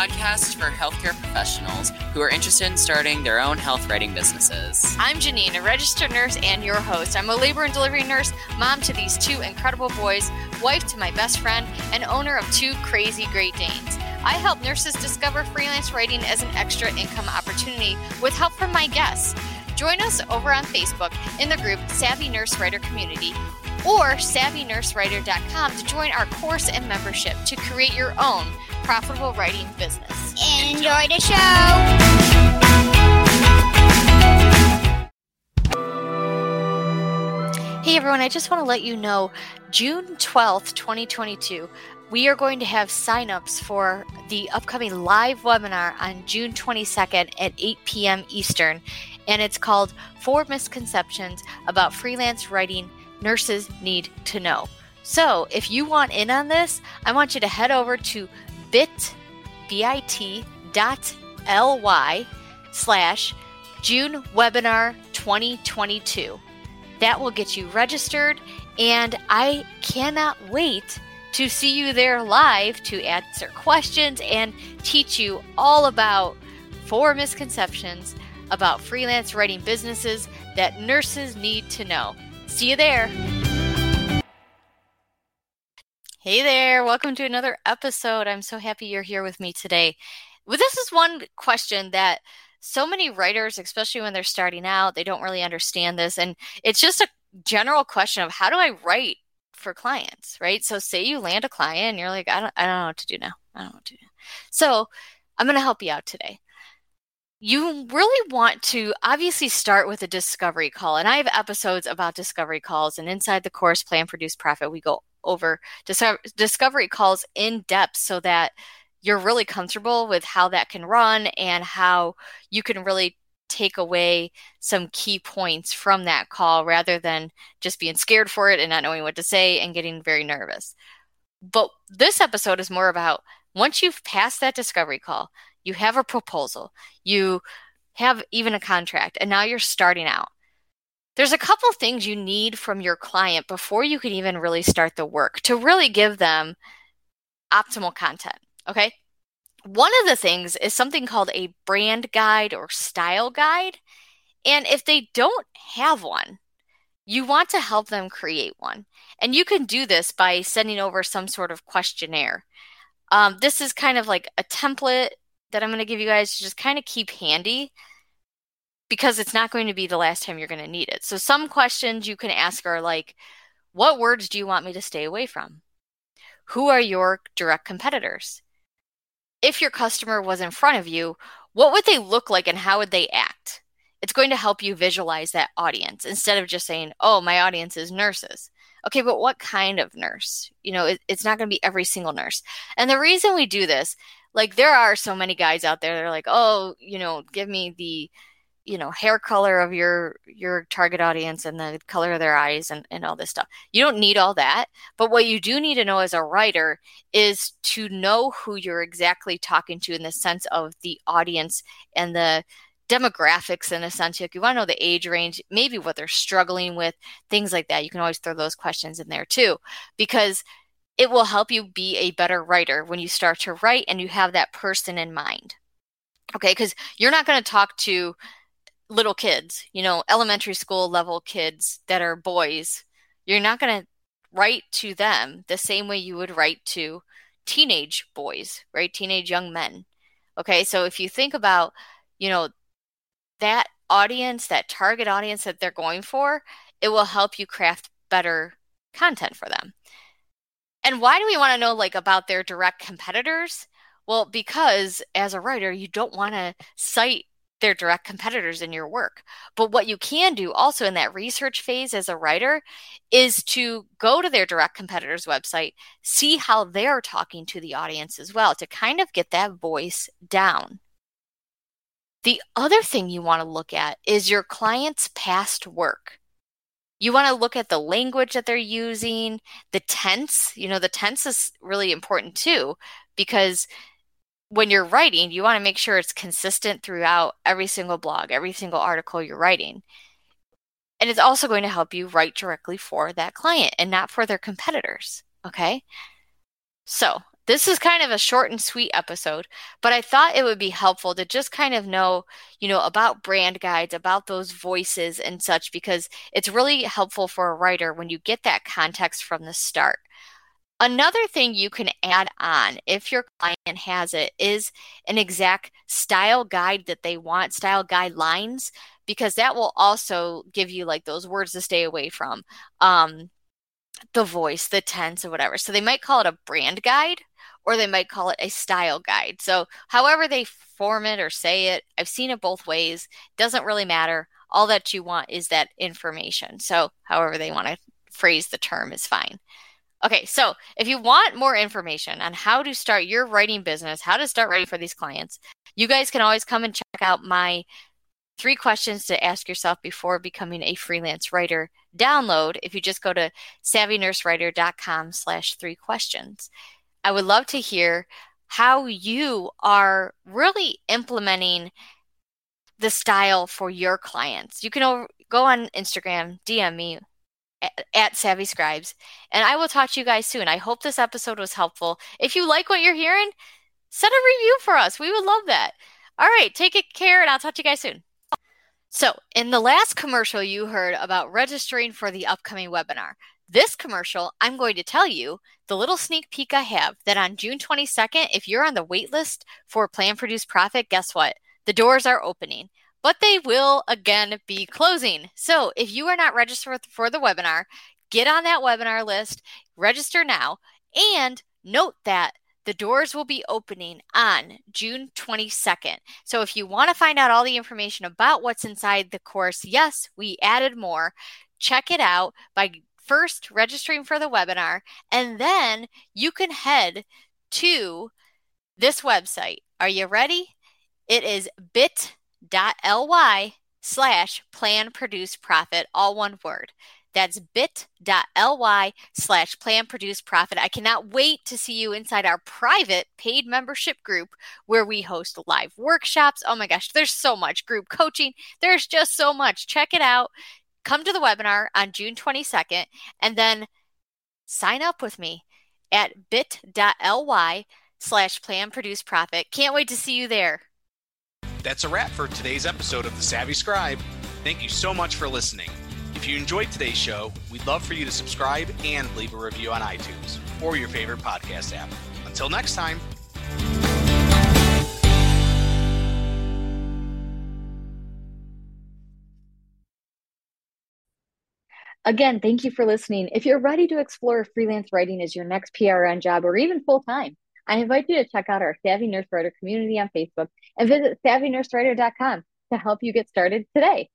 Podcast. For healthcare professionals who are interested in starting their own health writing businesses. I'm Janine, a registered nurse and your host. I'm a labor and delivery nurse, mom to these two incredible boys, wife to my best friend, and owner of two crazy Great Danes. I help nurses discover freelance writing as an extra income opportunity with help from my guests. Join us over on Facebook in the group Savvy Nurse Writer Community or savvynursewriter.com to join our course and membership to create your own profitable writing business. Enjoy the show. Hey everyone, I just want to let you know June 12th, 2022, we are going to have signups for the upcoming live webinar on June 22nd at 8 p.m. Eastern. And it's called Four Misconceptions About Freelance Writing nurses need to know. So, if you want in on this, I want you to head over to bit, bit dot ly slash June webinar 2022. That will get you registered, and I cannot wait to see you there live to answer questions and teach you all about four misconceptions about freelance writing businesses that nurses need to know. See you there. Hey there, welcome to another episode. I'm so happy you're here with me today. Well, this is one question that so many writers, especially when they're starting out, they don't really understand this. And it's just a general question of how do I write for clients, right? So say you land a client and you're like, I don't, I don't know what to do now. I don't know what to do. So I'm going to help you out today you really want to obviously start with a discovery call. And I have episodes about discovery calls. And inside the course, Plan, Produce, Profit, we go over discovery calls in depth so that you're really comfortable with how that can run and how you can really take away some key points from that call rather than just being scared for it and not knowing what to say and getting very nervous. But this episode is more about once you've passed that discovery call, you have a proposal, you have even a contract, and now you're starting out. There's a couple things you need from your client before you can even really start the work to really give them optimal content. Okay. One of the things is something called a brand guide or style guide. And if they don't have one, you want to help them create one. And you can do this by sending over some sort of questionnaire. Um, this is kind of like a template that I'm going to give you guys to just kind of keep handy because it's not going to be the last time you're going to need it. So, some questions you can ask are like, What words do you want me to stay away from? Who are your direct competitors? If your customer was in front of you, what would they look like and how would they act? It's going to help you visualize that audience instead of just saying, Oh, my audience is nurses. Okay, but what kind of nurse? You know, it, it's not going to be every single nurse. And the reason we do this like there are so many guys out there that are like, oh, you know, give me the you know hair color of your your target audience and the color of their eyes and, and all this stuff. You don't need all that but what you do need to know as a writer is to know who you're exactly talking to in the sense of the audience and the demographics in a sense. Like you want to know the age range maybe what they're struggling with things like that. You can always throw those questions in there too because it will help you be a better writer when you start to write and you have that person in mind. Okay, because you're not going to talk to little kids, you know, elementary school level kids that are boys. You're not going to write to them the same way you would write to teenage boys, right? Teenage young men. Okay, so if you think about, you know, that audience, that target audience that they're going for, it will help you craft better content for them. And why do we want to know like about their direct competitors? Well, because as a writer, you don't want to cite their direct competitors in your work. But what you can do also in that research phase as a writer is to go to their direct competitors' website, see how they're talking to the audience as well to kind of get that voice down. The other thing you want to look at is your client's past work. You want to look at the language that they're using, the tense. You know, the tense is really important too, because when you're writing, you want to make sure it's consistent throughout every single blog, every single article you're writing. And it's also going to help you write directly for that client and not for their competitors. Okay. So, this is kind of a short and sweet episode, but I thought it would be helpful to just kind of know, you know, about brand guides, about those voices and such, because it's really helpful for a writer when you get that context from the start. Another thing you can add on if your client has it is an exact style guide that they want, style guidelines, because that will also give you like those words to stay away from, um, the voice, the tense, or whatever. So they might call it a brand guide or they might call it a style guide. So however they form it or say it, I've seen it both ways, doesn't really matter. All that you want is that information. So however they want to phrase the term is fine. Okay, so if you want more information on how to start your writing business, how to start writing for these clients, you guys can always come and check out my three questions to ask yourself before becoming a freelance writer download if you just go to savvynursewriter.com slash three questions. I would love to hear how you are really implementing the style for your clients. You can go on Instagram, DM me, at Savvy Scribes. And I will talk to you guys soon. I hope this episode was helpful. If you like what you're hearing, send a review for us. We would love that. All right, take it care, and I'll talk to you guys soon. So, in the last commercial, you heard about registering for the upcoming webinar. This commercial, I'm going to tell you the little sneak peek I have that on June 22nd, if you're on the wait list for Plan Produce Profit, guess what? The doors are opening but they will again be closing. So if you are not registered for the webinar, get on that webinar list, register now, and note that the doors will be opening on June 22nd. So if you want to find out all the information about what's inside the course, yes, we added more. Check it out by first registering for the webinar, and then you can head to this website. Are you ready? It is bit.ly slash plan produce profit, all one word. That's bit.ly slash plan produce profit. I cannot wait to see you inside our private paid membership group where we host live workshops. Oh my gosh, there's so much group coaching. There's just so much. Check it out. Come to the webinar on June 22nd and then sign up with me at bit.ly slash plan produce profit. Can't wait to see you there. That's a wrap for today's episode of The Savvy Scribe. Thank you so much for listening. If you enjoyed today's show, we'd love for you to subscribe and leave a review on iTunes or your favorite podcast app. Until next time. Again, thank you for listening. If you're ready to explore freelance writing as your next PRN job or even full time, I invite you to check out our Savvy Nurse Writer community on Facebook and visit savvynursewriter.com to help you get started today.